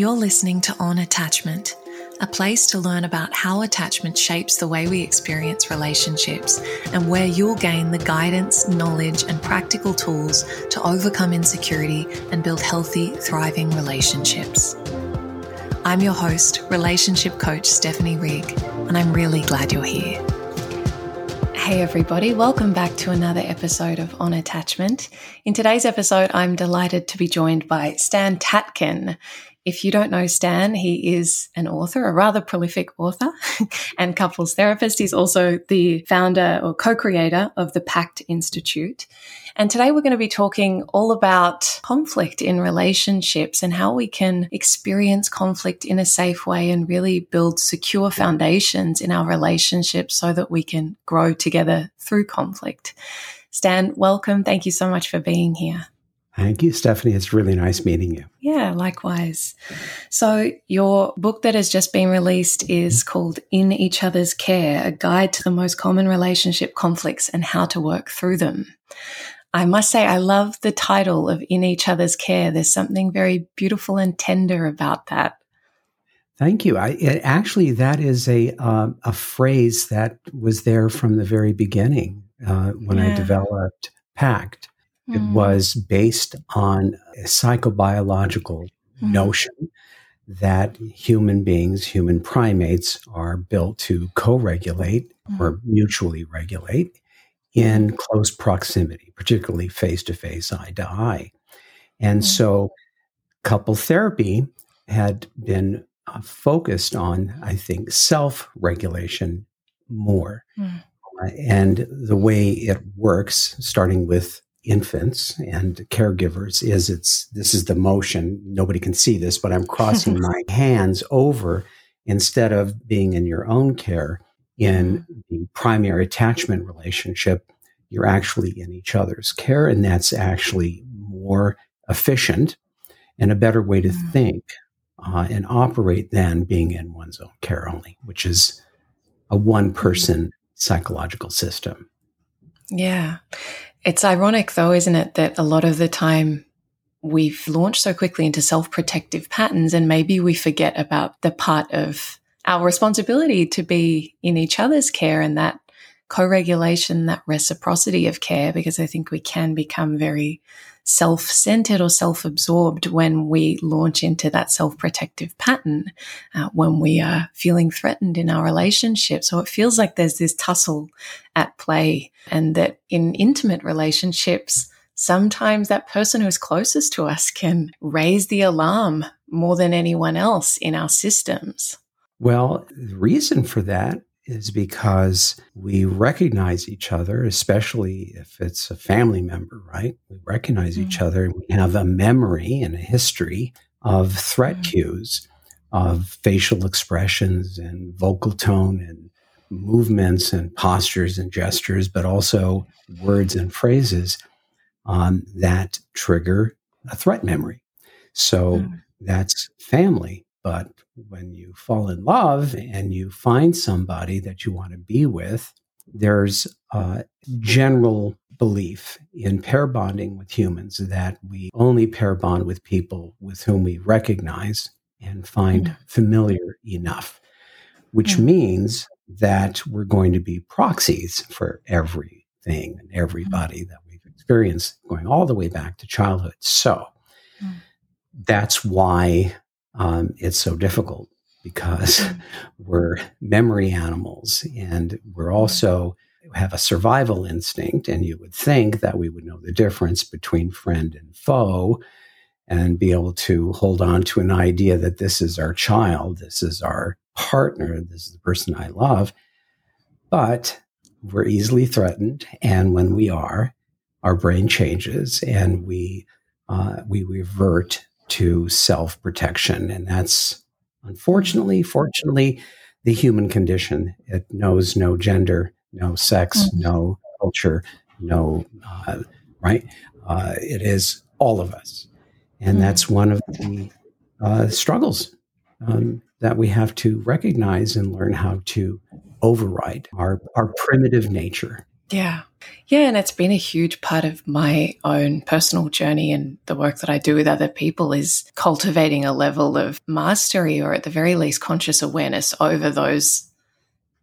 You're listening to On Attachment, a place to learn about how attachment shapes the way we experience relationships and where you'll gain the guidance, knowledge, and practical tools to overcome insecurity and build healthy, thriving relationships. I'm your host, relationship coach Stephanie Rigg, and I'm really glad you're here. Hey, everybody, welcome back to another episode of On Attachment. In today's episode, I'm delighted to be joined by Stan Tatkin. If you don't know Stan, he is an author, a rather prolific author and couples therapist. He's also the founder or co creator of the PACT Institute. And today we're going to be talking all about conflict in relationships and how we can experience conflict in a safe way and really build secure foundations in our relationships so that we can grow together through conflict. Stan, welcome. Thank you so much for being here. Thank you, Stephanie. It's really nice meeting you. Yeah, likewise. So, your book that has just been released is called In Each Other's Care A Guide to the Most Common Relationship Conflicts and How to Work Through Them. I must say, I love the title of In Each Other's Care. There's something very beautiful and tender about that. Thank you. I, it, actually, that is a uh, a phrase that was there from the very beginning uh, when yeah. I developed PACT. It hmm. was based on a psychobiological mm. notion that human beings, human primates, are built to co regulate mm. or mutually regulate in close proximity, particularly face to face, eye to eye. And mm. so, couple therapy had been uh, focused on, I think, self regulation more. Mm. Uh, and the way it works, starting with infants and caregivers is it's this is the motion nobody can see this but i'm crossing my hands over instead of being in your own care in mm-hmm. the primary attachment relationship you're actually in each other's care and that's actually more efficient and a better way to mm. think uh, and operate than being in one's own care only which is a one mm-hmm. person psychological system yeah it's ironic, though, isn't it, that a lot of the time we've launched so quickly into self protective patterns, and maybe we forget about the part of our responsibility to be in each other's care and that co regulation, that reciprocity of care, because I think we can become very self centered or self absorbed when we launch into that self protective pattern, uh, when we are feeling threatened in our relationship. So it feels like there's this tussle at play, and that in intimate relationships, sometimes that person who's closest to us can raise the alarm more than anyone else in our systems. Well, the reason for that is because we recognize each other, especially if it's a family member, right? We recognize mm-hmm. each mm. other and we have a memory and a history of threat mm-hmm. cues, of facial expressions and vocal tone and movements and postures and gestures, but also words and phrases um, that trigger a threat memory. So mm-hmm. that's family. But when you fall in love and you find somebody that you want to be with, there's a general belief in pair bonding with humans that we only pair bond with people with whom we recognize and find mm. familiar enough, which mm. means that we're going to be proxies for everything and everybody mm. that we've experienced going all the way back to childhood. So mm. that's why um, it's so difficult because mm. we're memory animals and we're also have a survival instinct. And you would think that we would know the difference between friend and foe and be able to hold on to an idea that this is our child this is our partner this is the person i love. But we're easily threatened. And when we are our brain changes and we uh, we revert to self protection. And that's unfortunately, fortunately, the human condition. It knows no gender, no sex, mm-hmm. no culture, no, uh, right? Uh, it is all of us. And mm-hmm. that's one of the uh, struggles um, that we have to recognize and learn how to override our, our primitive nature Yeah. Yeah. And it's been a huge part of my own personal journey and the work that I do with other people is cultivating a level of mastery or at the very least conscious awareness over those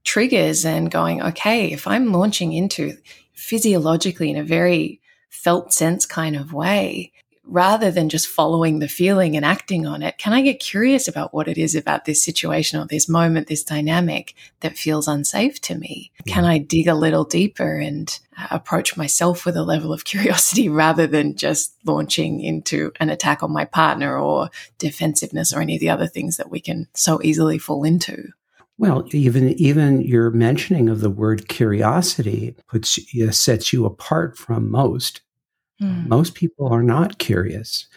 triggers and going, okay, if I'm launching into physiologically in a very felt sense kind of way, rather than just following the feeling and acting on it, can I get curious about what it is about this situation or this moment, this dynamic that feels unsafe to me? Yeah. Can I dig a little deeper and uh, approach myself with a level of curiosity rather than just launching into an attack on my partner or defensiveness or any of the other things that we can so easily fall into? Well, even even your mentioning of the word curiosity puts sets you apart from most Mm. Most people are not curious.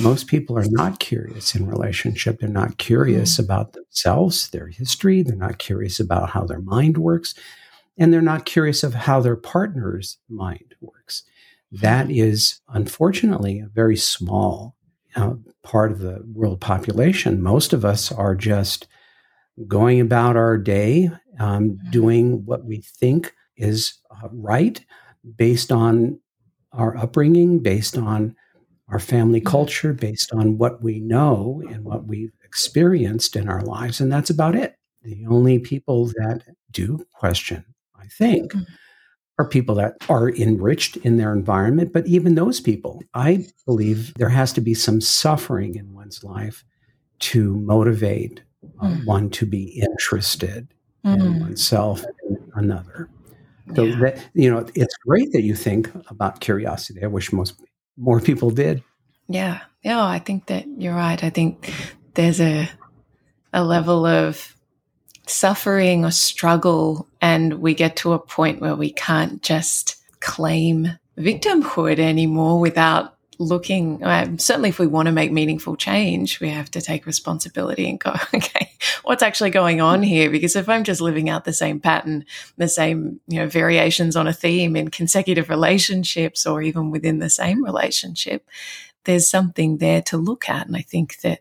Most people are not curious in relationship. They're not curious mm. about themselves, their history. They're not curious about how their mind works. And they're not curious of how their partner's mind works. That mm. unfortunately, a very small uh, part of the world population. Most of us are just going about our day, um, mm. doing what we think is uh, right based on our upbringing, based on our family mm-hmm. culture, based on what we know and what we've experienced in our lives. And that's about it. The only people that do question, I think, mm-hmm. are people that are enriched in their environment. But even those people, I believe there has to be some suffering in one's life to motivate uh, mm. one to be interested mm. in oneself and another. So yeah. that you know, it's great that you think about curiosity. I wish most more people did. Yeah, yeah, I think that you're right. I think there's a a level of suffering or struggle, and we get to a point where we can't just claim victimhood anymore without looking um, certainly if we want to make meaningful change we have to take responsibility and go okay what's actually going on here? Because if i'm just living out the same pattern the same you know variations on a theme in consecutive relationships or even within the same relationship there's something there to look at. And i think that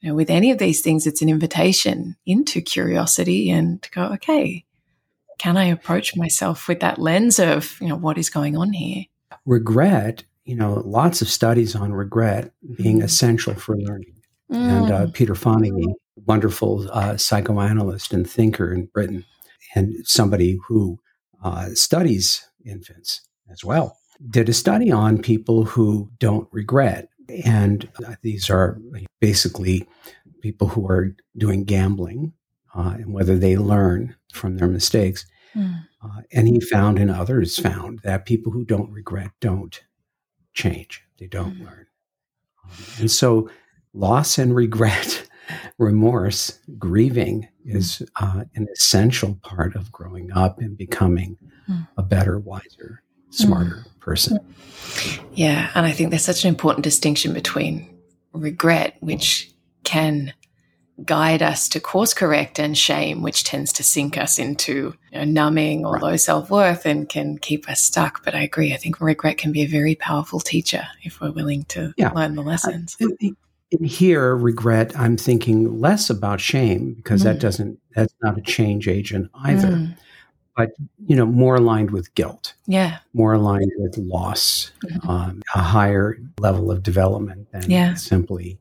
you know with any of these things it's an invitation into curiosity and to go okay can i approach myself with that lens of you know what is going on here? Regret you know, lots of studies on regret being mm. essential for learning. Mm. And uh, mm. Peter Fonagy, wonderful uh, psychoanalyst and thinker in Britain, and somebody who uh, studies infants as well, did a study on people who don't regret. And uh, these are basically people who are doing gambling uh, and whether they learn from their mistakes. Mm. Uh, and he found, and others found, that people who don't regret don't change, they don't mm-hmm. learn. Um, and so, loss and regret, remorse, grieving is uh, an essential part of growing up and becoming mm. a better, wiser, smarter mm. person. Yeah. And I think there's such an important distinction between regret, which can guide us to course correct and shame, which tends to sink us into you know, numbing or right. low self worth and can keep us stuck. But I agree. I think regret can be a very powerful teacher if we're willing to yeah. learn the lessons. Uh, in here, regret, I'm thinking less about shame because mm. that doesn't, that's not a change agent either. Mm. But, you know, more aligned with guilt. Yeah. More aligned with loss, mm-hmm. um, a higher level of development than yeah. simply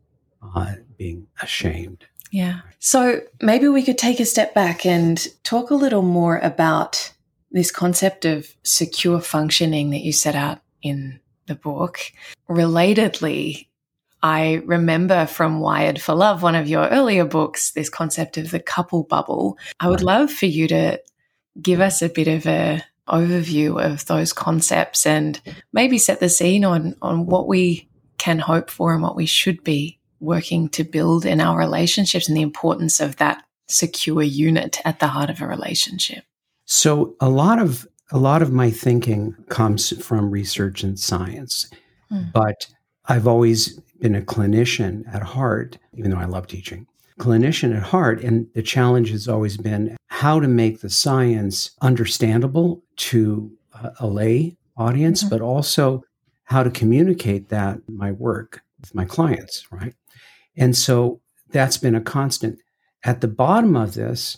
uh, being ashamed. Yeah. So maybe we could take a step back and talk a little more about this concept of secure functioning that you set out in the book. Relatedly, I remember from Wired for Love, one of your earlier books, this concept of the couple bubble. I would love for you to give us a bit of a overview of those concepts and maybe set the scene on on what we can hope for and what we should be working to build in our relationships and the importance of that secure unit at the heart of a relationship? So a lot of a lot of my thinking comes from research and science. Mm. But I've always been a clinician at heart, even though I love teaching. Clinician at heart, and the challenge has always been how to make the science understandable to a lay audience, mm-hmm. but also how to communicate that my work with my clients, right? And so that's been a constant. At the bottom of this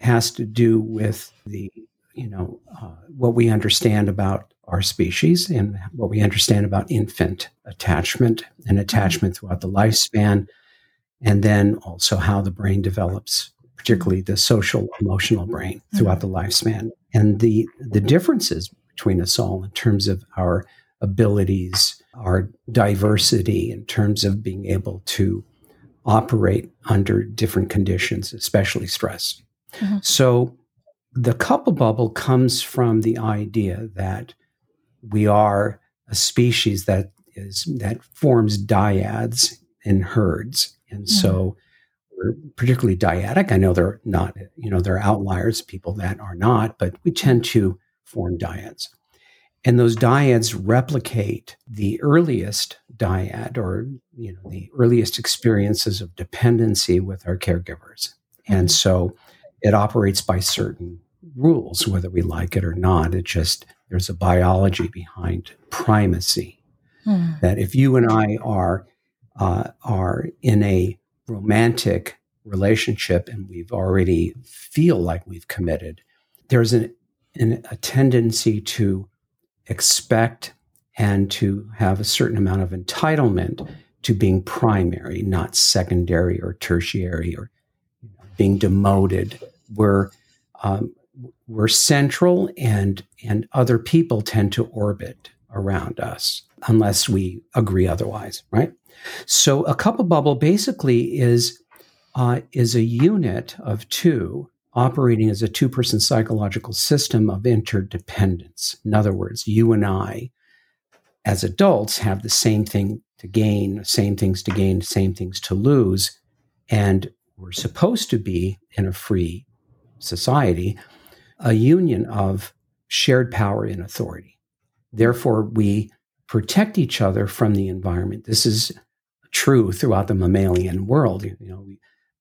has to do with the you know, uh, what we understand about our species and what we understand about infant attachment and mm-hmm. attachment throughout the lifespan, and then also how the brain develops, particularly the social emotional brain throughout mm-hmm. the lifespan, and the the differences between us all in terms of our abilities, our diversity in terms of being able to operate under different conditions, especially stress. Mm-hmm. So the couple bubble comes from the idea that we are a species that is that forms dyads in herds, and mm-hmm. so we're particularly dyadic. I know they're not, you know, there are outliers, people that are not, but we tend to form dyads. And those dyads replicate the earliest dyad or you know the earliest experiences of dependency with our caregivers. And mm-hmm. so it operates by certain rules, whether we like it or not. It just there's a biology behind primacy. Hmm. That if you and I are uh, are in a romantic relationship and we've already feel like we've committed, there's an, an, a tendency to expect and to have a certain amount of entitlement to being primary, not secondary or tertiary or being demoted. We're um, we're central, and and other people tend to orbit around us unless we agree otherwise, right? So a couple bubble basically is uh, is a unit of two operating as a two person psychological system of interdependence. In other words, you and I, as adults, have the same thing to gain, same things to gain, same things to lose. And we're supposed to be in a free society, a union of shared power and authority. Therefore, we protect each other from the environment. This is true throughout the mammalian world. You know,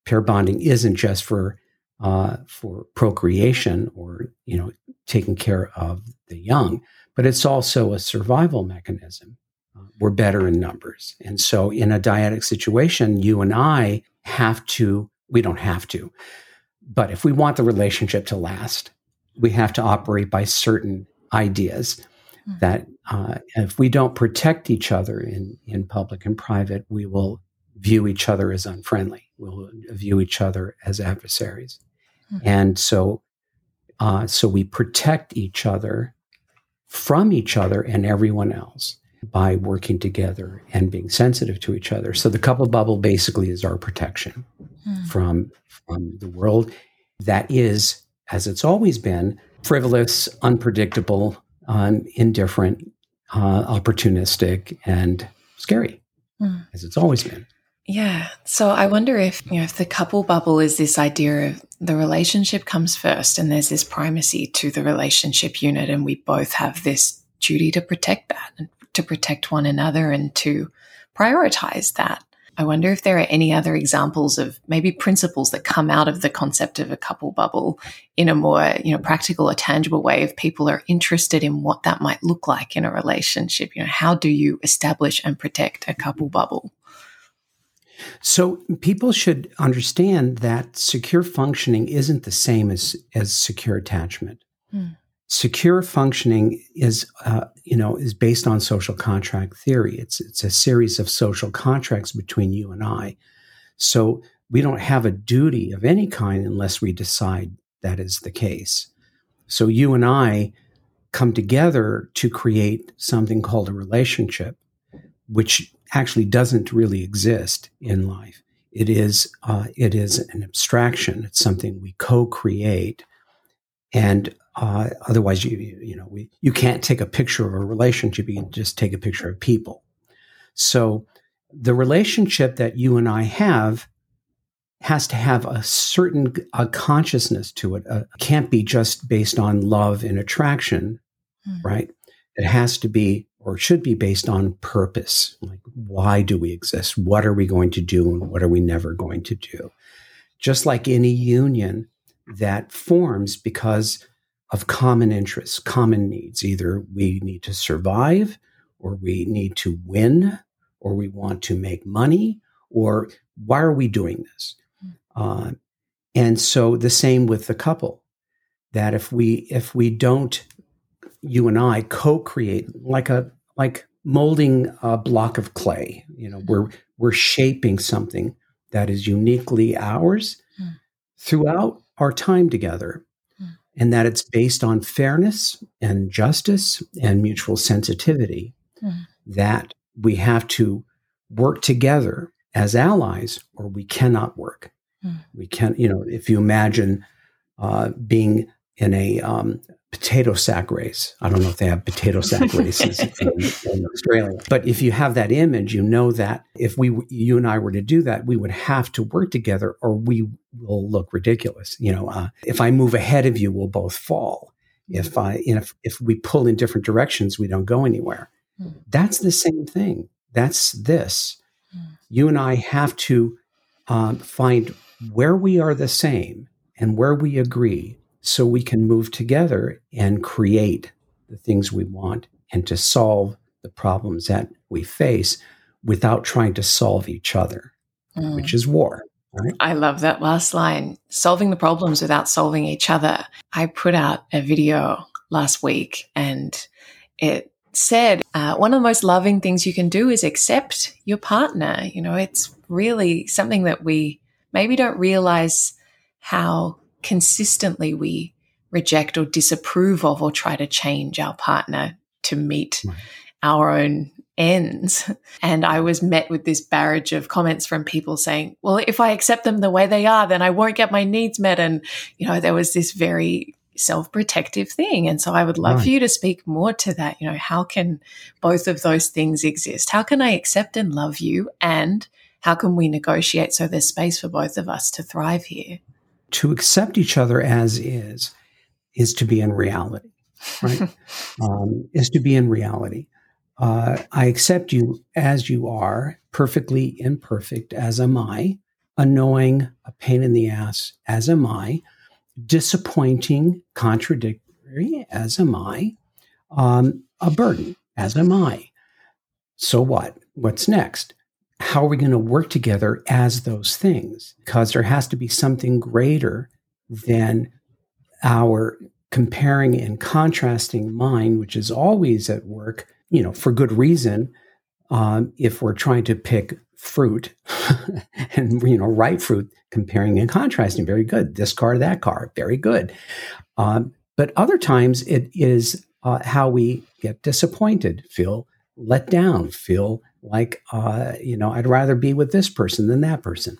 pair bonding isn't just for uh, for procreation or you know taking care of the young, but it's also a survival mechanism. Uh, we're better in numbers, and so in a dyadic situation, you and I have to. We don't have to, but if we want the relationship to last, we have to operate by certain ideas. Mm-hmm. That uh, if we don't protect each other in in public and private, we will view each other as unfriendly. We'll view each other as adversaries. Mm-hmm. And so, uh, so we protect each other from each other and everyone else by working together and being sensitive to each other. So the couple bubble basically is our protection mm. from from the world that is, as it's always been, frivolous, unpredictable, um, indifferent, uh, opportunistic, and scary, mm. as it's always been. Yeah. So I wonder if, you know, if the couple bubble is this idea of the relationship comes first and there's this primacy to the relationship unit and we both have this duty to protect that and to protect one another and to prioritize that. I wonder if there are any other examples of maybe principles that come out of the concept of a couple bubble in a more, you know, practical or tangible way if people are interested in what that might look like in a relationship. You know, how do you establish and protect a couple bubble? So people should understand that secure functioning isn't the same as as secure attachment. Hmm. Secure functioning is, uh, you know, is based on social contract theory. It's it's a series of social contracts between you and I. So we don't have a duty of any kind unless we decide that is the case. So you and I come together to create something called a relationship, which actually doesn't really exist in life. It is uh, it is an abstraction. It's something we co-create, and uh, otherwise, you you know we you can't take a picture of a relationship. You can just take a picture of people. So the relationship that you and I have has to have a certain a consciousness to it. Uh, can't be just based on love and attraction, mm. right? It has to be or should be based on purpose. Like, why do we exist? What are we going to do and what are we never going to do? Just like any union that forms because of common interests, common needs. Either we need to survive, or we need to win, or we want to make money, or why are we doing this? Uh, and so the same with the couple. that if we if we don't you and I co-create like a like molding a block of clay, you know, we're we're shaping something that is uniquely ours mm. throughout our time together. Mm. And that it's based on fairness and justice and mutual sensitivity. Mm. That we have to work together as allies, or we cannot work. We can, you know, if you imagine uh, being in a um, potato sack race. I don't know if they have potato sack races in, in, Australia, but if you have that image, you know that if we, you and I were to do that, we would have to work together or we will look ridiculous. You know, uh, if I move ahead of you, we'll both fall. If I, you know, if, if we pull in different directions, we don't go anywhere. Mm. That's the same thing. That's this. Mm. You and I have to um, find where we are the same and where we agree so we can move together and create the things we want and to solve the problems that we face without trying to solve each other, mm. which is war. Right? I love that last line solving the problems without solving each other. I put out a video last week and it said uh, one of the most loving things you can do is accept your partner. You know, it's really something that we maybe don't realize how consistently we reject or disapprove of or try to change our partner to meet right. our own ends. And I was met with this barrage of comments from people saying, well, if I accept them the way they are, then I won't get my needs met. And, you know, there was this very self protective thing. And so I would love right. for you to speak more to that. You know, how can both of those things exist? How can I accept and love you? And how can we negotiate so there's space for both of us to thrive here? To accept each other as is is to be in reality, right? um, is to be in reality. Uh, I accept you as you are, perfectly imperfect, as am I, annoying, a pain in the ass, as am I, disappointing, contradictory, as am I, um, a burden, as am I. So what? What's next? How are we going to work together as those things? Because there has to be something greater than our comparing and contrasting mind, which is always at work, you know, for good reason. Um, if we're trying to pick fruit and, you know, ripe fruit, comparing and contrasting, very good. This car, that car, very good. Um, but other times it is uh, how we get disappointed, feel let down, feel like, uh, you know, I'd rather be with this person than that person.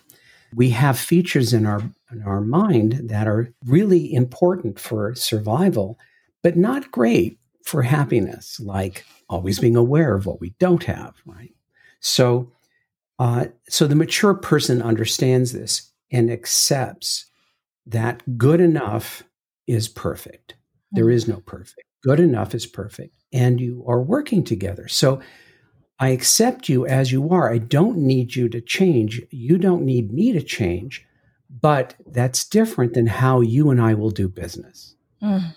We have features in our in our mind that are really important for survival, but not great for happiness, like always being aware of what we don't have, right? So, uh, so the mature person understands this and accepts that good enough is perfect. There is no perfect. Good enough is perfect and you are working together. So I accept you as you are. I don't need you to change. You don't need me to change. But that's different than how you and I will do business. Mm.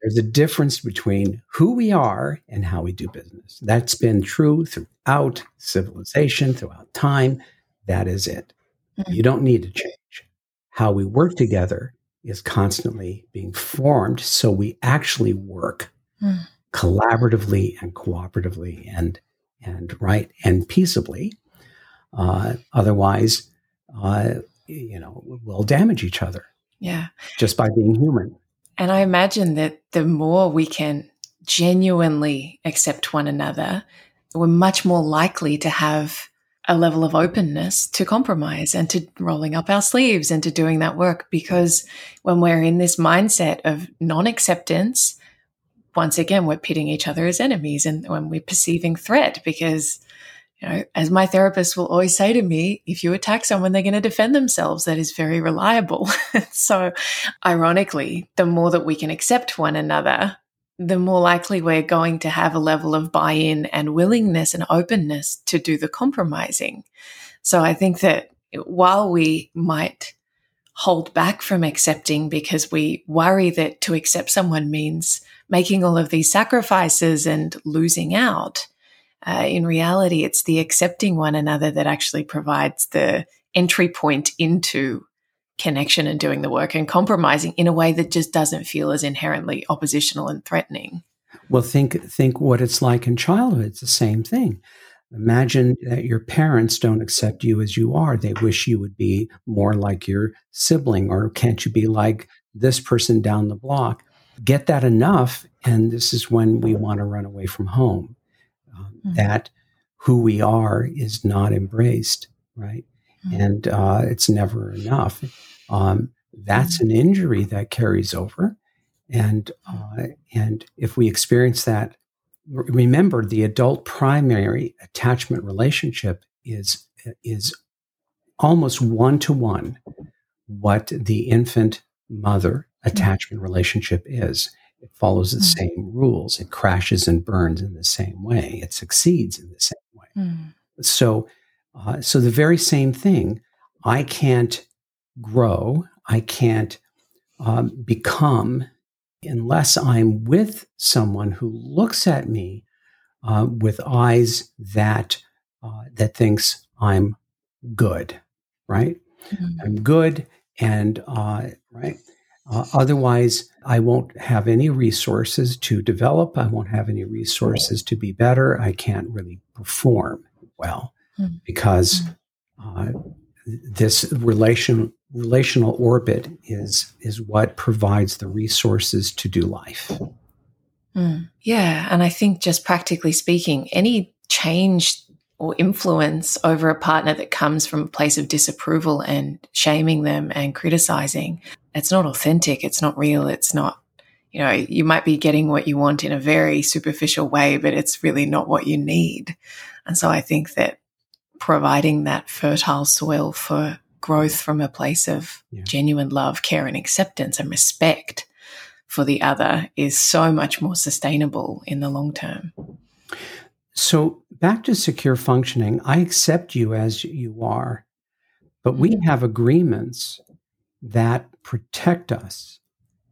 There's a difference between who we are and how we do business. That's been true throughout civilization, throughout time. That is it. Mm. You don't need to change. How we work together is constantly being formed so we actually work. Mm collaboratively and cooperatively and and right and peaceably. Uh, otherwise, uh, you know, we'll damage each other. Yeah, just by being human. And I imagine that the more we can genuinely accept one another, we're much more likely to have a level of openness to compromise and to rolling up our sleeves and to doing that work. Because when we're in this mindset of non acceptance once again, we're pitting each other as enemies and when we're perceiving threat because, you know, as my therapist will always say to me, if you attack someone, they're going to defend themselves. That is very reliable. so, ironically, the more that we can accept one another, the more likely we're going to have a level of buy in and willingness and openness to do the compromising. So, I think that while we might hold back from accepting because we worry that to accept someone means making all of these sacrifices and losing out. Uh, in reality, it's the accepting one another that actually provides the entry point into connection and doing the work and compromising in a way that just doesn't feel as inherently oppositional and threatening. Well, think think what it's like in childhood. It's the same thing. Imagine that your parents don't accept you as you are. They wish you would be more like your sibling, or can't you be like this person down the block? Get that enough, and this is when we want to run away from home. Um, mm-hmm. That who we are is not embraced, right? Mm-hmm. And uh, it's never enough. Um, that's mm-hmm. an injury that carries over, and uh, and if we experience that remember the adult primary attachment relationship is is almost one to one what the infant mother attachment relationship is. It follows the mm. same rules. It crashes and burns in the same way. It succeeds in the same way. Mm. so uh, so the very same thing. I can't grow i can't um, become unless I'm with someone who looks at me uh, with eyes that uh, that thinks I'm good, right? Mm-hmm. I'm good, and uh, right. Uh, otherwise, I won't have any resources to develop. I won't have any resources to be better. I can't really perform well mm-hmm. because mm-hmm. uh, this relation relational orbit is is what provides the resources to do life. Mm, yeah, and I think just practically speaking, any change or influence over a partner that comes from a place of disapproval and shaming them and criticizing, it's not authentic, it's not real, it's not you know, you might be getting what you want in a very superficial way, but it's really not what you need. And so I think that providing that fertile soil for growth from a place of yeah. genuine love, care, and acceptance and respect for the other is so much more sustainable in the long term. So, back to secure functioning, I accept you as you are, but we mm. have agreements that protect us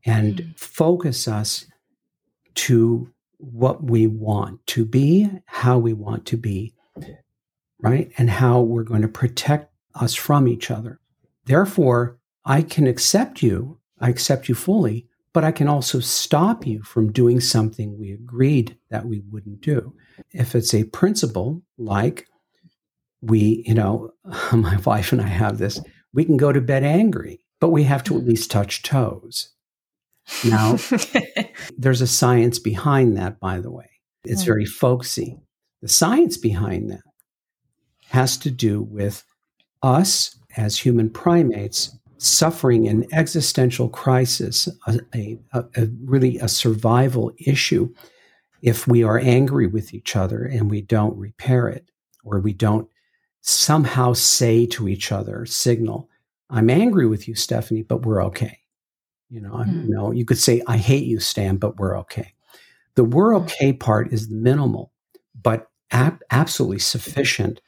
and mm. focus us to what we want to be, how we want to be, right? And how we're going to protect us from each other. Therefore, I can accept you, I accept you fully, but I can also stop you from doing something we agreed that we wouldn't do. If it's a principle like we, you know, my wife and I have this, we can go to bed angry, but we have to at least touch toes. Now, there's a science behind that, by the way. It's hmm. very folksy. The science behind that has to do with us as human primates suffering an existential crisis, a, a, a, really a survival issue, if we are angry with each other and we don't repair it, or we don't somehow say to each other, signal, I'm angry with you, Stephanie, but we're okay. You know, mm. you know, you could say, I hate you, Stan, but we're okay. The we're okay part is minimal, but ab- absolutely sufficient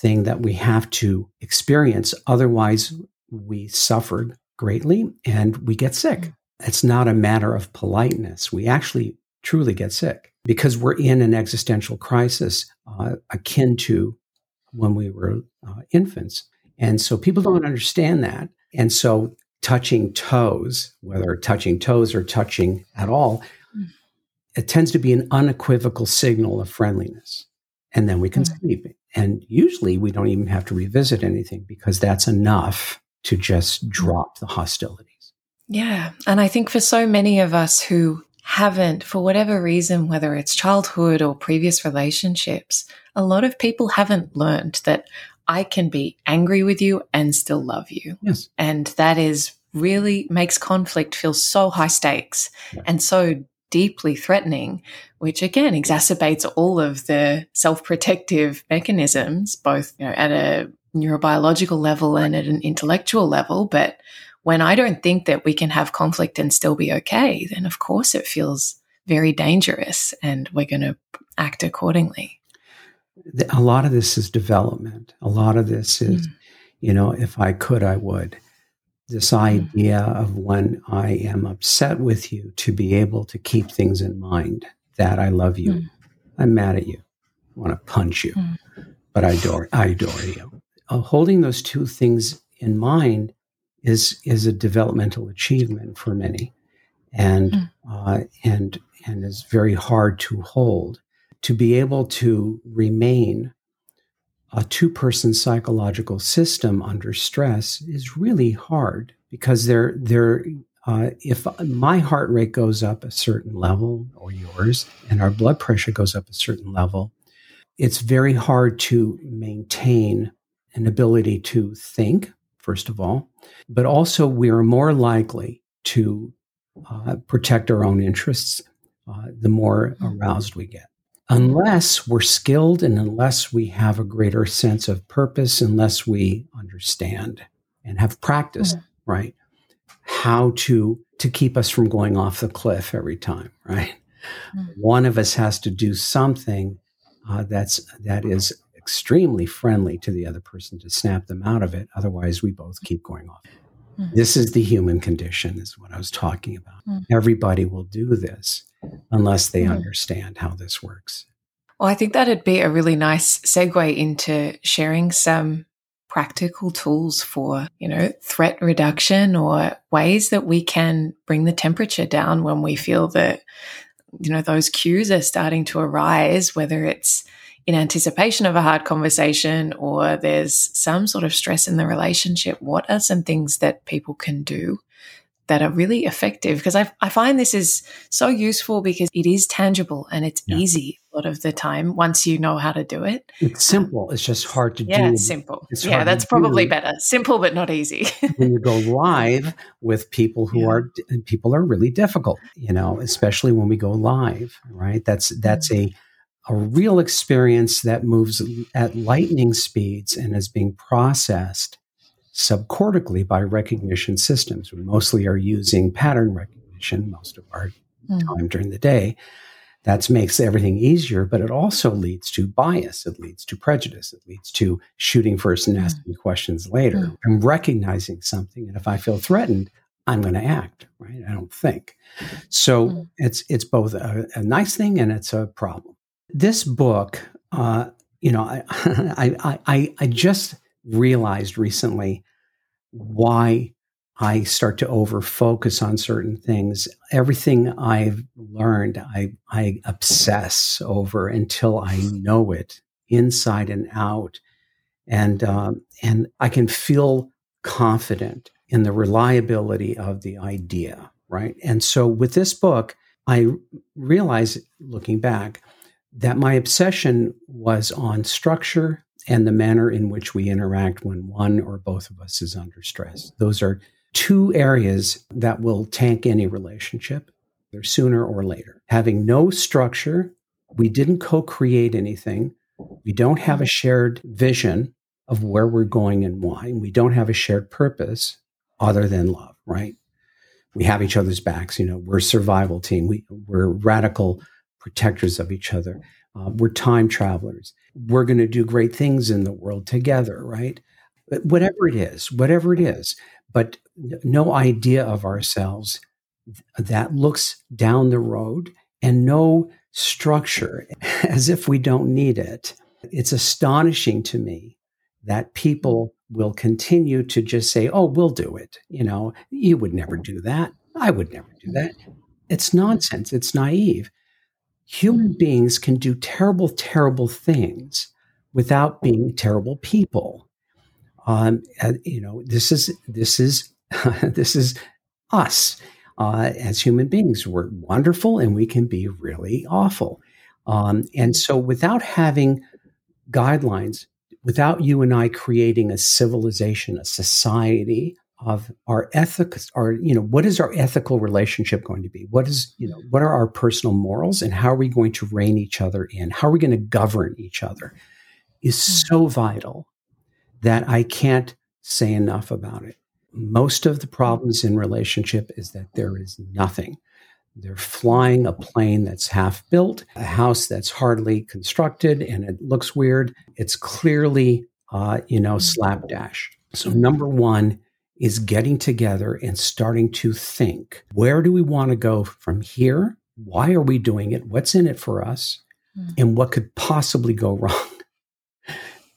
thing that we have to experience. Otherwise, we suffer greatly and we get sick. Mm. It's not a matter of politeness. We actually truly get sick because we're in an existential crisis uh, akin to when we were uh, infants. And so people don't understand that. And so touching toes, whether touching toes or touching at all, mm. it tends to be an unequivocal signal of friendliness. And then we can mm. sleep. And usually we don't even have to revisit anything because that's enough to just drop the hostilities. Yeah. And I think for so many of us who haven't, for whatever reason, whether it's childhood or previous relationships, a lot of people haven't learned that I can be angry with you and still love you. Yes. And that is really makes conflict feel so high stakes yeah. and so deeply threatening, which again exacerbates all of the self protective mechanisms, both you know, at a neurobiological level and at an intellectual level. But when I don't think that we can have conflict and still be okay, then of course it feels very dangerous and we're going to act accordingly. A lot of this is development. A lot of this is, mm. you know, if I could, I would this mm-hmm. idea of when I am upset with you to be able to keep things in mind that I love you. Mm. I'm mad at you. I want to punch you, mm. but I adore, I adore you. Uh, holding those two things in mind is is a developmental achievement for many, and mm. uh, and and is very hard to hold. To be able to remain a two person psychological system under stress is really hard because they're, they're, uh, if my heart rate goes up a certain level or yours and our blood pressure goes up a certain level, it's very hard to maintain an ability to think, first of all, but also we are more likely to uh, protect our own interests uh, the more hmm. aroused we get unless we're skilled and unless we have a greater sense of purpose, unless we understand and have practiced, mm-hmm. right? How to to keep us from going off the cliff every time, right? Mm-hmm. One of us has to do something uh, that's that is extremely friendly to the other person to snap them out of it. Otherwise, we both keep going off. Mm-hmm. This is the human condition, is what I was talking about. Mm-hmm. Everybody will do this unless they mm-hmm. understand how this works. Well, I think that'd be a really nice segue into sharing some practical tools for, you know, threat reduction or ways that we can bring the temperature down when we feel that, you know, those cues are starting to arise, whether it's in anticipation of a hard conversation or there's some sort of stress in the relationship. What are some things that people can do that are really effective because I, I find this is so useful because it is tangible and it's yeah. easy a lot of the time once you know how to do it. It's simple. It's just hard to yeah, do. Yeah, it's simple. It's yeah, that's probably do. better. Simple but not easy. when you go live with people who yeah. are people are really difficult, you know, especially when we go live, right? That's that's mm-hmm. a a real experience that moves at lightning speeds and is being processed subcortically by recognition systems. We mostly are using pattern recognition most of our mm. time during the day. That makes everything easier, but it also leads to bias. It leads to prejudice. It leads to shooting first and hmm. asking mm. questions later. Mm. I'm recognizing something, and if I feel threatened, I'm going to act. Right? I don't think. So hmm. it's it's both a, a, nice thing and it's a problem. This book, uh, you know, I, I I I just realized recently why I start to over focus on certain things. Everything I've learned, I, I obsess over until I know it inside and out. And, um, and I can feel confident in the reliability of the idea, right? And so with this book, I realize looking back that my obsession was on structure and the manner in which we interact when one or both of us is under stress. Those are two areas that will tank any relationship sooner or later. Having no structure, we didn't co create anything, we don't have a shared vision of where we're going and why, we don't have a shared purpose other than love, right? We have each other's backs. You know, we're a survival team. We, we're radical protectors of each other. Uh, we're time travelers. We're going to do great things in the world together, right? But whatever it is, whatever it is, but no idea of ourselves that looks down the road and no structure as if we don't need it. It's astonishing to me that people will continue to just say, oh, we'll do it. You know, you would never do that. I would never do that. It's nonsense. It's naive human beings can do terrible, terrible things without being terrible people. Um, you know, this is this is this is us uh, as human beings. We're wonderful, and we can be really awful. Um, and so, without having guidelines, without you and I creating a civilization, a society of our ethics our you know what is our ethical relationship going to be? What is you know what are our personal morals and how are we going to rein each other in? How are we going to govern each other is hmm. so vital that i can't say enough about it. Most of the problems in relationship is that there is nothing. They're flying a plane that's half built a house that's hardly constructed and it looks weird. It's clearly uh, you know hmm. slapdash. So number one is getting together and starting to think where do we want to go from here? Why are we doing it? What's in it for us? Mm. And what could possibly go wrong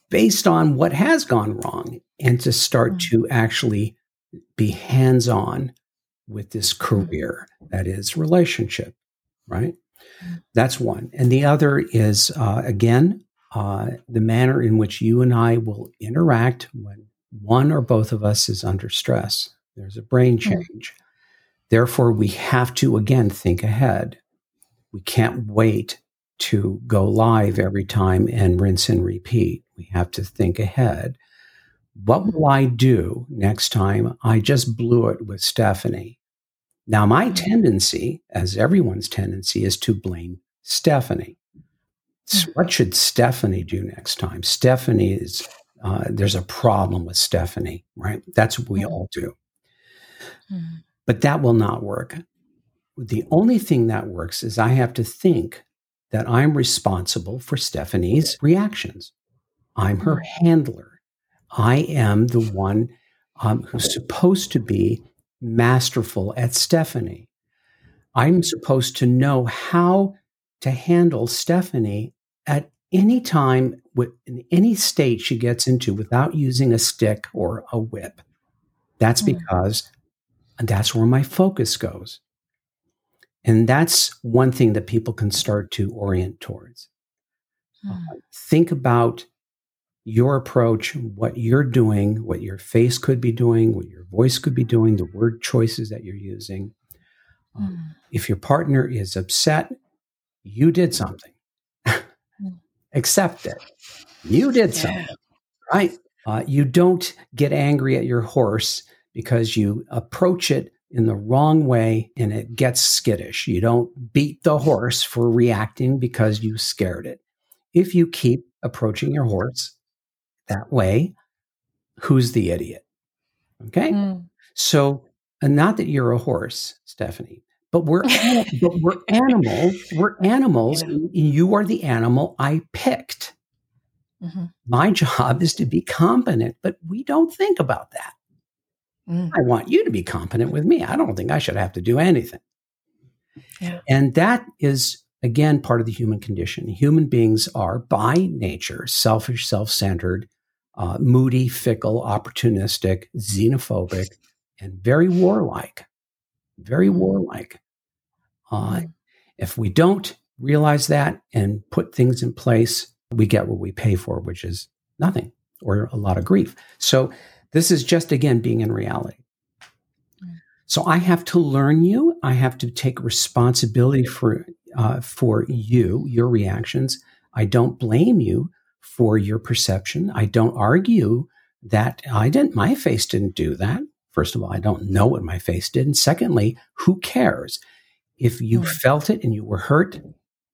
based on what has gone wrong? And to start mm. to actually be hands on with this career that is relationship, right? That's one. And the other is, uh, again, uh, the manner in which you and I will interact when one or both of us is under stress. There's a brain change. Mm. Therefore, we have to, again, think ahead. We can't wait to go live every time and rinse and repeat. We have to think ahead. What will I do next time I just blew it with Stephanie? Now, my mm. tendency, as everyone's tendency, is to blame Stephanie. What should Stephanie do next time? Stephanie is, uh, there's a problem with Stephanie, right? That's what we mm. all do. Mm. But that will not work. The only thing that works is I have to think that I'm responsible for Stephanie's reactions. I'm her handler. I am the one um, who's supposed to be masterful at Stephanie. I'm supposed to know how to handle Stephanie at any time, in any state she gets into without using a stick or a whip. That's mm. because that's where my focus goes. And that's one thing that people can start to orient towards. Mm. Uh, think about your approach, what you're doing, what your face could be doing, what your voice could be doing, the word choices that you're using. Mm. if your partner is upset, you did something. Accept it. You did yeah. something, right? Uh, you don't get angry at your horse because you approach it in the wrong way and it gets skittish. You don't beat the horse for reacting because you scared it. If you keep approaching your horse that way, who's the idiot? Okay. Mm. So, and not that you're a horse, Stephanie, but we're but we're animals. We're animals. Yeah. You are the animal I picked. Mm-hmm. My job is to be competent, but we don't think about that. Mm. I want you to be competent with me. I don't think I should have to do anything. Yeah. And that is again part of the human condition. Human beings are by nature selfish, self-centered, uh, moody, fickle, opportunistic, xenophobic, and very warlike. Very mm-hmm. warlike. Uh, if we don't realize that and put things in place, we get what we pay for, which is nothing or a lot of grief. So, this is just again being in reality. So I have to learn you. I have to take responsibility for uh, for you, your reactions. I don't blame you for your perception. I don't argue that I didn't, my face didn't do that. First of all, I don't know what my face did. And secondly, who cares? If you mm. felt it and you were hurt,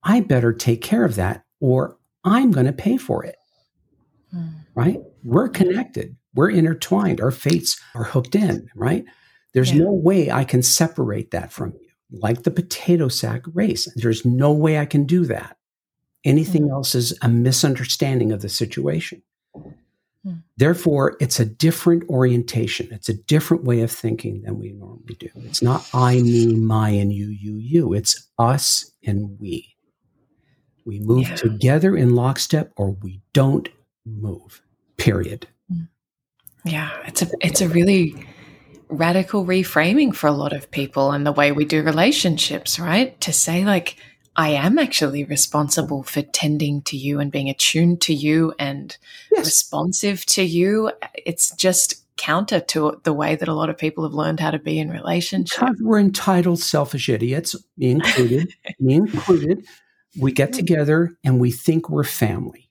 I better take care of that or I'm going to pay for it. Mm. Right? We're connected. We're intertwined. Our fates are hooked in, right? There's yeah. no way I can separate that from you. Like the potato sack race, there's no way I can do that. Anything mm. else is a misunderstanding of the situation. Mm. Therefore, it's a different orientation. It's a different way of thinking than we normally do. It's not I, me, my, and you, you, you. It's us and we. We move yeah. together in lockstep or we don't move, period. Mm. Yeah, it's a it's a really radical reframing for a lot of people and the way we do relationships, right? To say like I am actually responsible for tending to you and being attuned to you and yes. responsive to you. It's just counter to the way that a lot of people have learned how to be in relationships. We're entitled selfish idiots, me included, me included. We get together and we think we're family.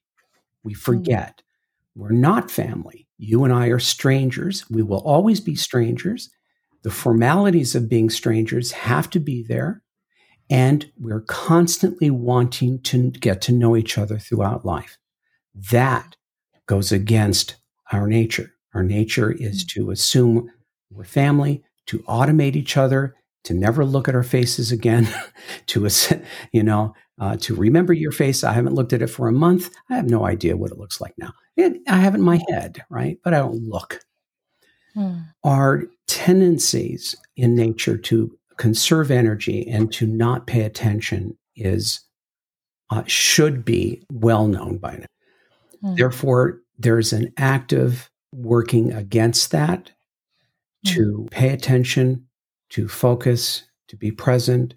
We hmm. forget mm. we're not family. You and I are strangers. We will always be strangers. The formalities of being strangers have to be there. And we're constantly wanting to get to know each other throughout life. That goes against our nature. Our nature is to assume we're family, to automate each other, to never look at our faces again, to you know, uh, to remember your face. I haven't looked at it for a month. I have no idea what it looks like now. It, I have it in my head, right? But I don't look. Hmm. Our tendencies in nature to conserve energy and to not pay attention is uh, should be well known by now. Mm. Therefore, there's an active working against that to pay attention, to focus, to be present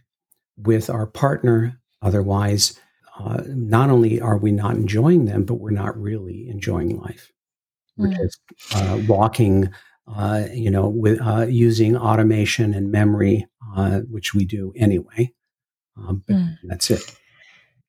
with our partner. Otherwise, uh, not only are we not enjoying them, but we're not really enjoying life. We're mm. just uh, walking, uh, you know, with uh, using automation and memory, uh, which we do anyway. Um, but mm. that's it.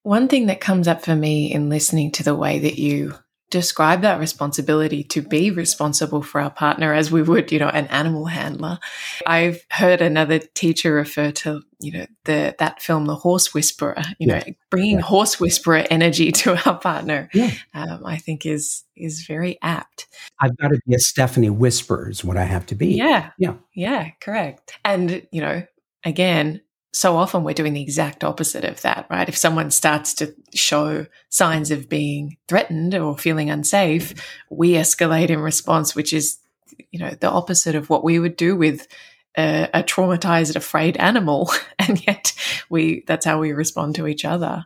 One thing that comes up for me in listening to the way that you describe that responsibility to be responsible for our partner as we would, you know, an animal handler. I've heard another teacher refer to, you know, the that film, The Horse Whisperer. You yeah. know, bringing yeah. horse whisperer energy to our partner. Yeah. Um, I think is is very apt. I've got to be a Stephanie Whisperer is what I have to be. Yeah, yeah, yeah, correct. And you know, again, so often we're doing the exact opposite of that, right? If someone starts to show signs of being threatened or feeling unsafe, we escalate in response, which is, you know, the opposite of what we would do with a, a traumatized, afraid animal. And yet we, that's how we respond to each other.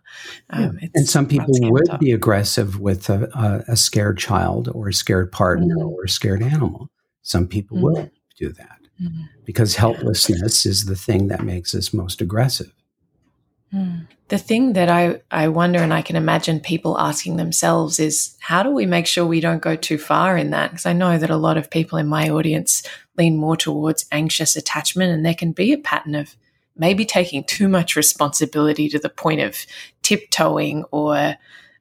Um, yeah. And some people would be aggressive with a, a, scared child or a scared partner mm. or a scared animal. Some people mm. will do that. Mm-hmm. Because helplessness is the thing that makes us most aggressive. Mm. The thing that I, I wonder and I can imagine people asking themselves is how do we make sure we don't go too far in that? Because I know that a lot of people in my audience lean more towards anxious attachment, and there can be a pattern of maybe taking too much responsibility to the point of tiptoeing or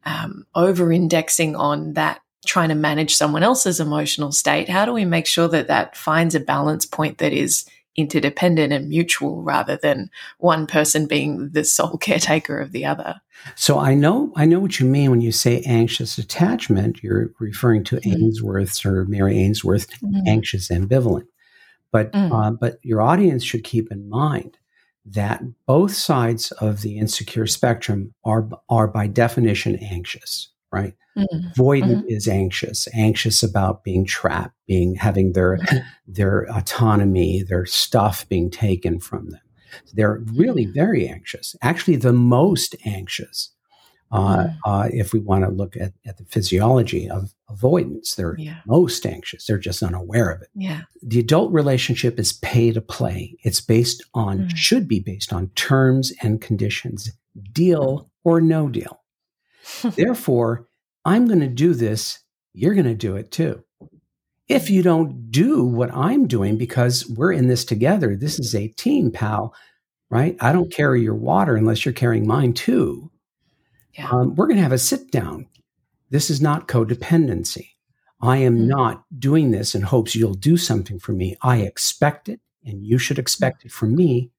um, over indexing on that trying to manage someone else's emotional state, how do we make sure that that finds a balance point that is interdependent and mutual rather than one person being the sole caretaker of the other? So I know I know what you mean when you say anxious attachment. You're referring to mm. Ainsworth's or Mary Ainsworth mm. anxious ambivalent. But mm. uh, but your audience should keep in mind that both sides of the insecure spectrum are are by definition anxious right? Mm-hmm. Avoidant mm-hmm. is anxious, anxious about being trapped, being having their mm-hmm. their autonomy, their stuff being taken from them. They're really mm-hmm. very anxious. Actually, the most anxious. Uh, mm-hmm. uh, if we want to look at, at the physiology of avoidance, they're yeah. most anxious. They're just unaware of it. Yeah. The adult relationship is pay to play. It's based on, mm. should be based on terms and conditions, deal or no deal. Therefore, I'm going to do this. You're going to do it too. If you don't do what I'm doing because we're in this together, this is a team, pal, right? I don't carry your water unless you're carrying mine too. Yeah. Um, we're going to have a sit down. This is not codependency. I am mm-hmm. not doing this in hopes you'll do something for me. I expect it, and you should expect it from me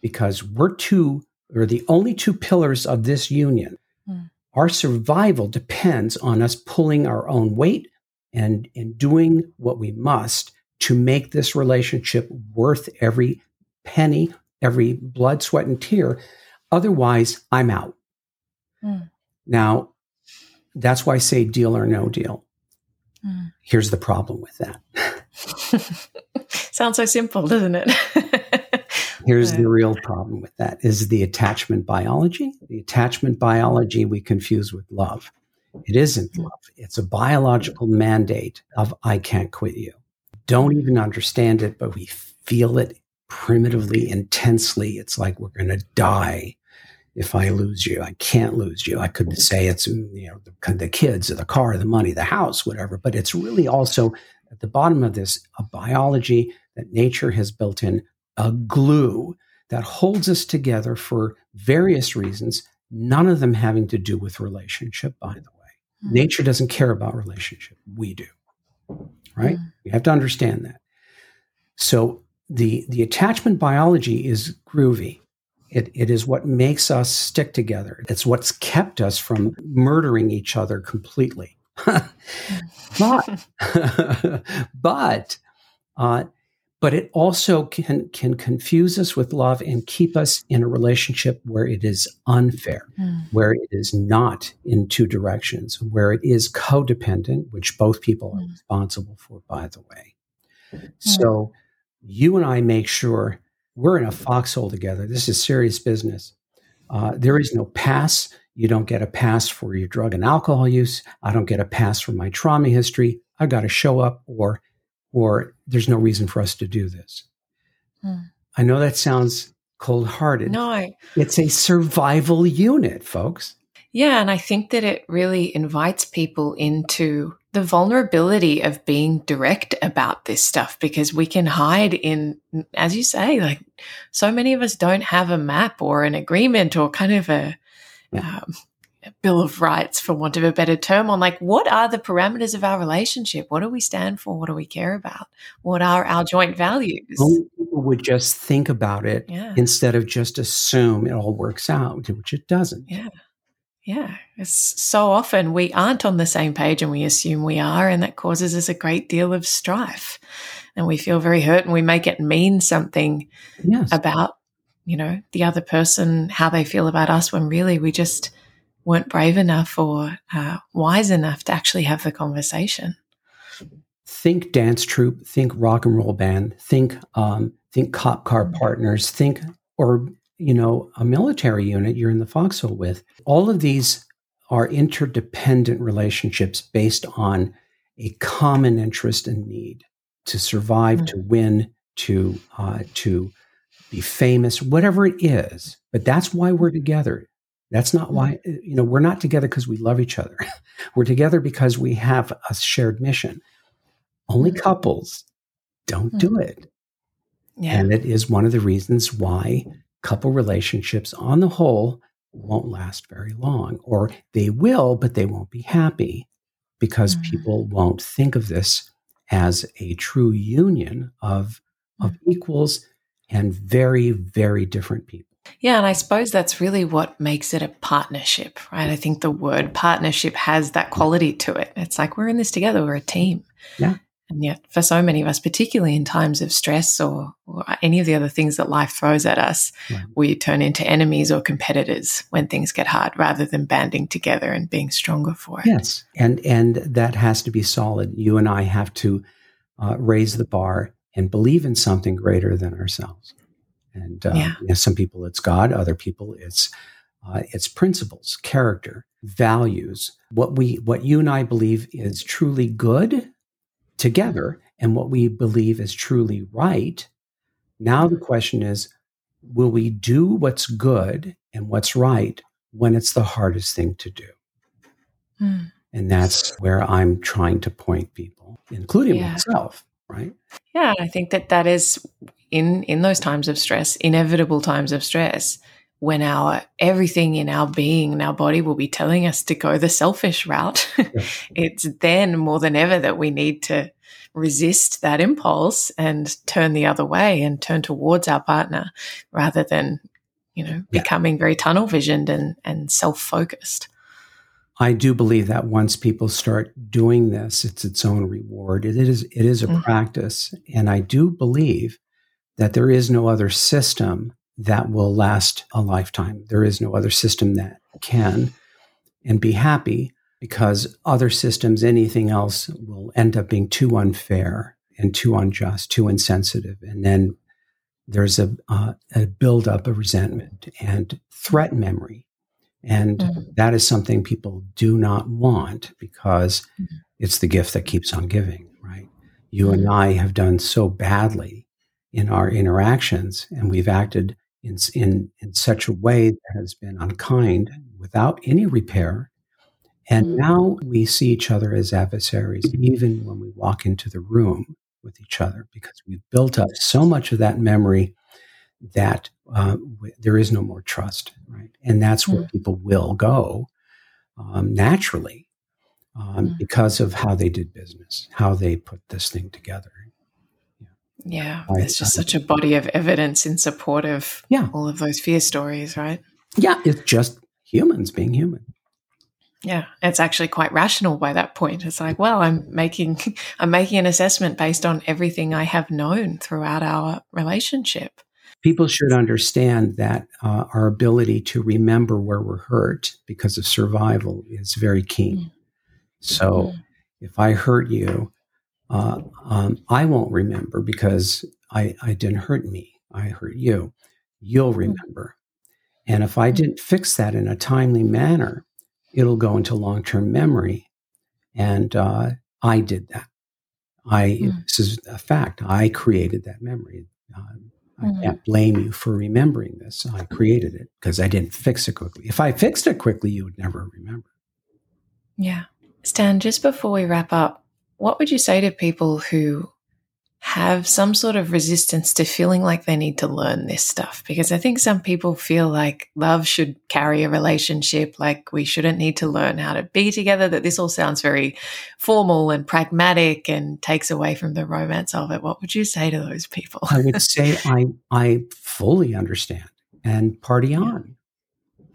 because we're two, or the only two pillars of this union. Mm. Our survival depends on us pulling our own weight and, and doing what we must to make this relationship worth every penny, every blood, sweat, and tear. Otherwise, I'm out. Mm. Now, that's why I say deal or no deal. Mm. Here's the problem with that. Sounds so simple, doesn't it? Here's the real problem with that is the attachment biology. The attachment biology we confuse with love. It isn't hmm. love. It's a biological mandate of I can't quit you. Don't even understand it, but we feel it primitively, intensely. It's like we're going to die if I lose you. I can't lose you. I could hmm. say it's you know the, the kids, or the car, or the money, the house, whatever. But it's really also at the bottom of this a biology that nature has built in a glue that holds us together for various reasons, none of them having to do with relationship, by the way. Mm. Nature doesn't care about relationship. We do. Right? Mm. You have to understand that. So the, the attachment biology is groovy. It, it is what makes us stick together. It's what's kept us from murdering each other completely. but, but uh, but it also can can confuse us with love and keep us in a relationship where it is unfair mm. where it is not in two directions where it is codependent which both people are responsible for by the way. Mm. so you and i make sure we're in a foxhole together. This is serious business. Uh, there is no pass. You don't get a pass for your drug and alcohol use. I don't get a pass for my trauma history. I got to show up or or there's no reason for us to do this. Hmm. I know that sounds cold hearted. No, it's a survival unit, folks. Yeah. And I think that it really invites people into the vulnerability of being direct about this stuff because we can hide in, as you say, like so many of us don't have a map or an agreement or kind of a, yeah. um, a bill of rights, for want of a better term, on like what are the parameters of our relationship? What do we stand for? What do we care about? What are our joint values? people would just think about it yeah. instead of just assume it all works out, which it doesn't. Yeah. Yeah, it's so often we aren't on the same page and we assume we are, and that causes us a great deal of strife. And we feel very hurt and we make it mean something yes. about, you know, the other person, how they feel about us, when really we just weren't brave enough or uh, wise enough to actually have the conversation. Think dance troupe, think rock and roll band, think um, think cop car mm-hmm. partners, think or you know, a military unit you're in the foxhole with. All of these are interdependent relationships based on a common interest and need to survive, mm-hmm. to win, to uh, to be famous, whatever it is. But that's why we're together. That's not why mm-hmm. you know we're not together because we love each other. we're together because we have a shared mission. Only mm-hmm. couples don't do mm-hmm. it. Yeah. And it is one of the reasons why couple relationships on the whole won't last very long, or they will, but they won't be happy because mm. people won't think of this as a true union of, of equals and very, very different people. Yeah, and I suppose that's really what makes it a partnership, right? I think the word partnership has that quality to it. It's like we're in this together, we're a team. Yeah. And yet, for so many of us, particularly in times of stress or, or any of the other things that life throws at us, right. we turn into enemies or competitors when things get hard rather than banding together and being stronger for it. Yes. And, and that has to be solid. You and I have to uh, raise the bar and believe in something greater than ourselves. And uh, yeah. you know, some people it's God, other people it's uh, it's principles, character, values. What we what you and I believe is truly good together and what we believe is truly right. Now the question is will we do what's good and what's right when it's the hardest thing to do? Mm. And that's where I'm trying to point people, including yeah. myself, right? Yeah, I think that that is in in those times of stress, inevitable times of stress, when our everything in our being and our body will be telling us to go the selfish route, it's then more than ever that we need to resist that impulse and turn the other way and turn towards our partner rather than, you know, yeah. becoming very tunnel visioned and, and self focused. I do believe that once people start doing this, it's its own reward. It is it is a mm-hmm. practice, and I do believe that there is no other system that will last a lifetime. There is no other system that can and be happy because other systems, anything else, will end up being too unfair and too unjust, too insensitive. And then there's a, uh, a buildup of resentment and threat memory. And mm-hmm. that is something people do not want because mm-hmm. it's the gift that keeps on giving, right? You mm-hmm. and I have done so badly in our interactions, and we've acted in, in, in such a way that has been unkind without any repair. And mm-hmm. now we see each other as adversaries, even when we walk into the room with each other, because we've built up so much of that memory that uh, w- there is no more trust, right? And that's where mm-hmm. people will go um, naturally um, mm-hmm. because of how they did business, how they put this thing together. Yeah, there's just such a body of evidence in support of yeah. all of those fear stories, right? Yeah, it's just humans being human. Yeah, it's actually quite rational by that point. It's like, well, I'm making I'm making an assessment based on everything I have known throughout our relationship. People should understand that uh, our ability to remember where we're hurt because of survival is very keen. Mm. So, mm. if I hurt you, uh, um, I won't remember because I, I didn't hurt me. I hurt you. You'll hmm. remember. And if I hmm. didn't fix that in a timely manner, it'll go into long term memory. And uh, I did that. I mm. this is a fact. I created that memory. Um, I mm. can't blame you for remembering this. I created it because I didn't fix it quickly. If I fixed it quickly, you would never remember. Yeah. Stan, just before we wrap up, what would you say to people who have some sort of resistance to feeling like they need to learn this stuff because I think some people feel like love should carry a relationship, like we shouldn't need to learn how to be together, that this all sounds very formal and pragmatic and takes away from the romance of it. What would you say to those people? I would say I I fully understand and party on.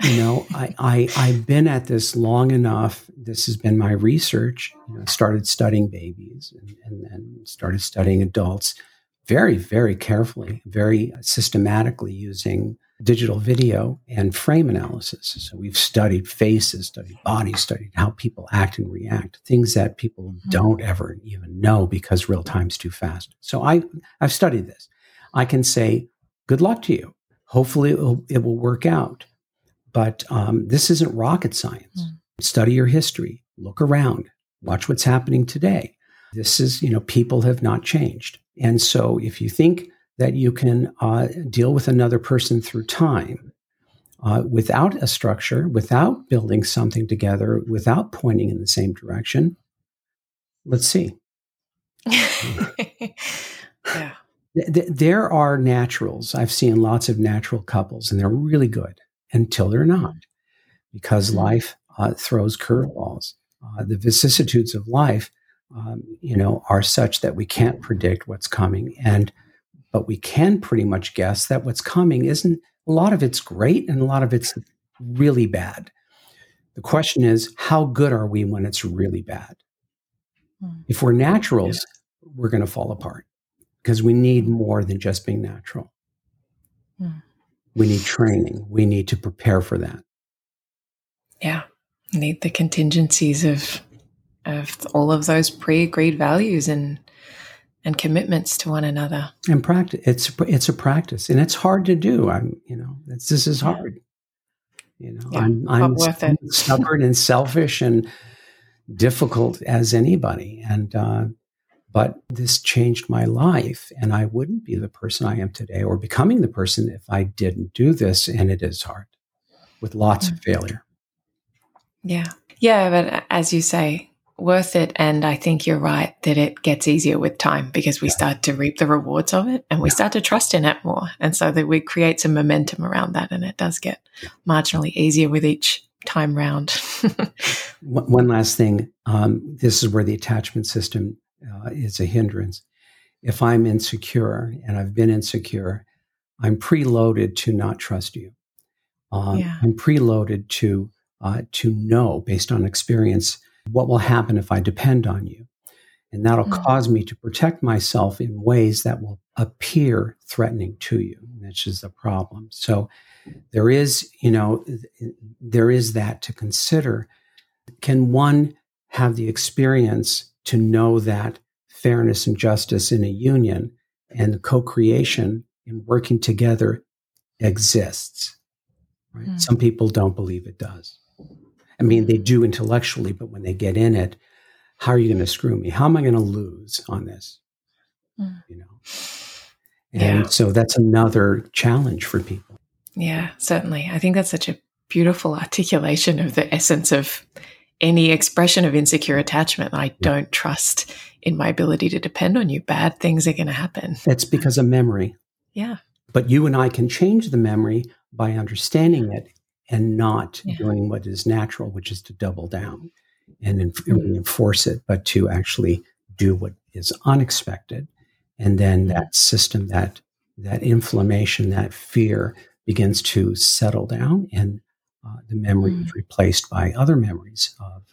You know, I, I I've been at this long enough. This has been my research. You know, started studying babies and, and then started studying adults very, very carefully, very systematically using digital video and frame analysis. So we've studied faces, studied bodies, studied how people act and react, things that people mm-hmm. don't ever even know because real time's too fast. So I, I've studied this. I can say, good luck to you. Hopefully it will, it will work out. But um, this isn't rocket science. Mm. Study your history, look around, watch what's happening today. This is, you know, people have not changed. And so if you think that you can uh, deal with another person through time uh, without a structure, without building something together, without pointing in the same direction, let's see. yeah. There are naturals. I've seen lots of natural couples, and they're really good until they're not, because mm-hmm. life uh, throws curveballs. Uh, the vicissitudes of life, um, you know, are such that we can't predict what's coming, and but we can pretty much guess that what's coming isn't. A lot of it's great, and a lot of it's really bad. The question is, how good are we when it's really bad? Mm. If we're naturals, yeah. we're going to fall apart because we need more than just being natural. Mm. We need training. We need to prepare for that. Yeah. Need the contingencies of of all of those pre-agreed values and and commitments to one another. And practice it's it's a practice and it's hard to do. I'm, you know, this is hard. You know, yeah, I'm I'm stubborn and selfish and difficult as anybody and uh but this changed my life. And I wouldn't be the person I am today or becoming the person if I didn't do this. And it is hard with lots of mm. failure. Yeah. Yeah. But as you say, worth it. And I think you're right that it gets easier with time because we yeah. start to reap the rewards of it and we yeah. start to trust in it more. And so that we create some momentum around that. And it does get marginally easier with each time round. One last thing. Um, this is where the attachment system uh, is a hindrance. If I'm insecure and I've been insecure, I'm preloaded to not trust you. Um, yeah. I'm preloaded to uh, to know based on experience what will happen if I depend on you, and that'll mm. cause me to protect myself in ways that will appear threatening to you, which is the problem. So there is, you know, there is that to consider. Can one have the experience to know that fairness and justice in a union and co-creation and working together exists. Right? Mm. Some people don't believe it does. I mean, they do intellectually, but when they get in it, how are you going to screw me? How am I going to lose on this? Mm. You know. And yeah. so that's another challenge for people. Yeah, certainly. I think that's such a beautiful articulation of the essence of any expression of insecure attachment. I don't trust in my ability to depend on you. Bad things are going to happen. It's because of memory. Yeah. But you and I can change the memory by understanding it and not yeah. doing what is natural, which is to double down and mm-hmm. enforce it, but to actually do what is unexpected. And then mm-hmm. that system, that that inflammation, that fear begins to settle down and uh, the memory mm. is replaced by other memories of,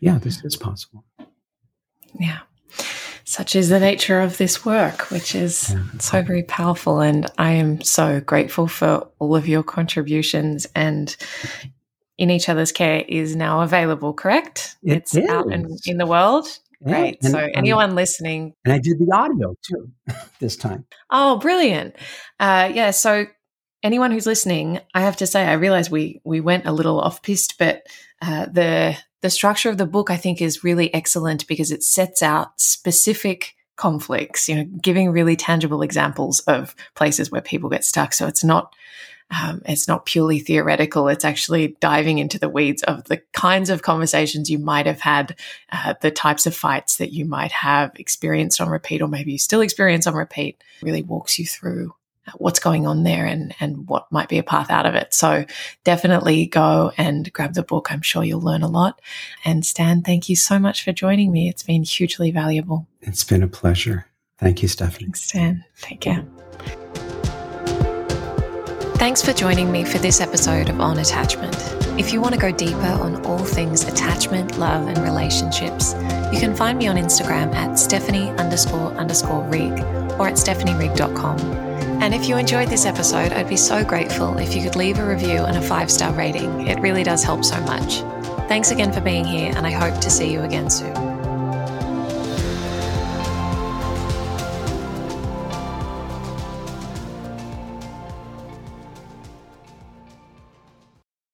yeah, this is possible. Yeah. Such is the nature of this work, which is yeah. so very powerful. And I am so grateful for all of your contributions. And In Each Other's Care is now available, correct? It it's is. out in, in the world. Yeah, Great. And, so, anyone listening. And I did the audio too this time. Oh, brilliant. Uh, yeah. So, anyone who's listening, I have to say, I realize we we went a little off piste, but uh, the the structure of the book I think is really excellent because it sets out specific conflicts, you know, giving really tangible examples of places where people get stuck. So it's not um, it's not purely theoretical. It's actually diving into the weeds of the kinds of conversations you might have had, uh, the types of fights that you might have experienced on repeat, or maybe you still experience on repeat. Really walks you through what's going on there and and what might be a path out of it. So definitely go and grab the book. I'm sure you'll learn a lot. And Stan, thank you so much for joining me. It's been hugely valuable. It's been a pleasure. Thank you, Stephanie. Thanks, Stan. Take care. Thanks for joining me for this episode of On Attachment. If you want to go deeper on all things attachment, love, and relationships, you can find me on Instagram at Stephanie underscore underscore Rigg or at stephanierigg.com. And if you enjoyed this episode, I'd be so grateful if you could leave a review and a five star rating. It really does help so much. Thanks again for being here, and I hope to see you again soon.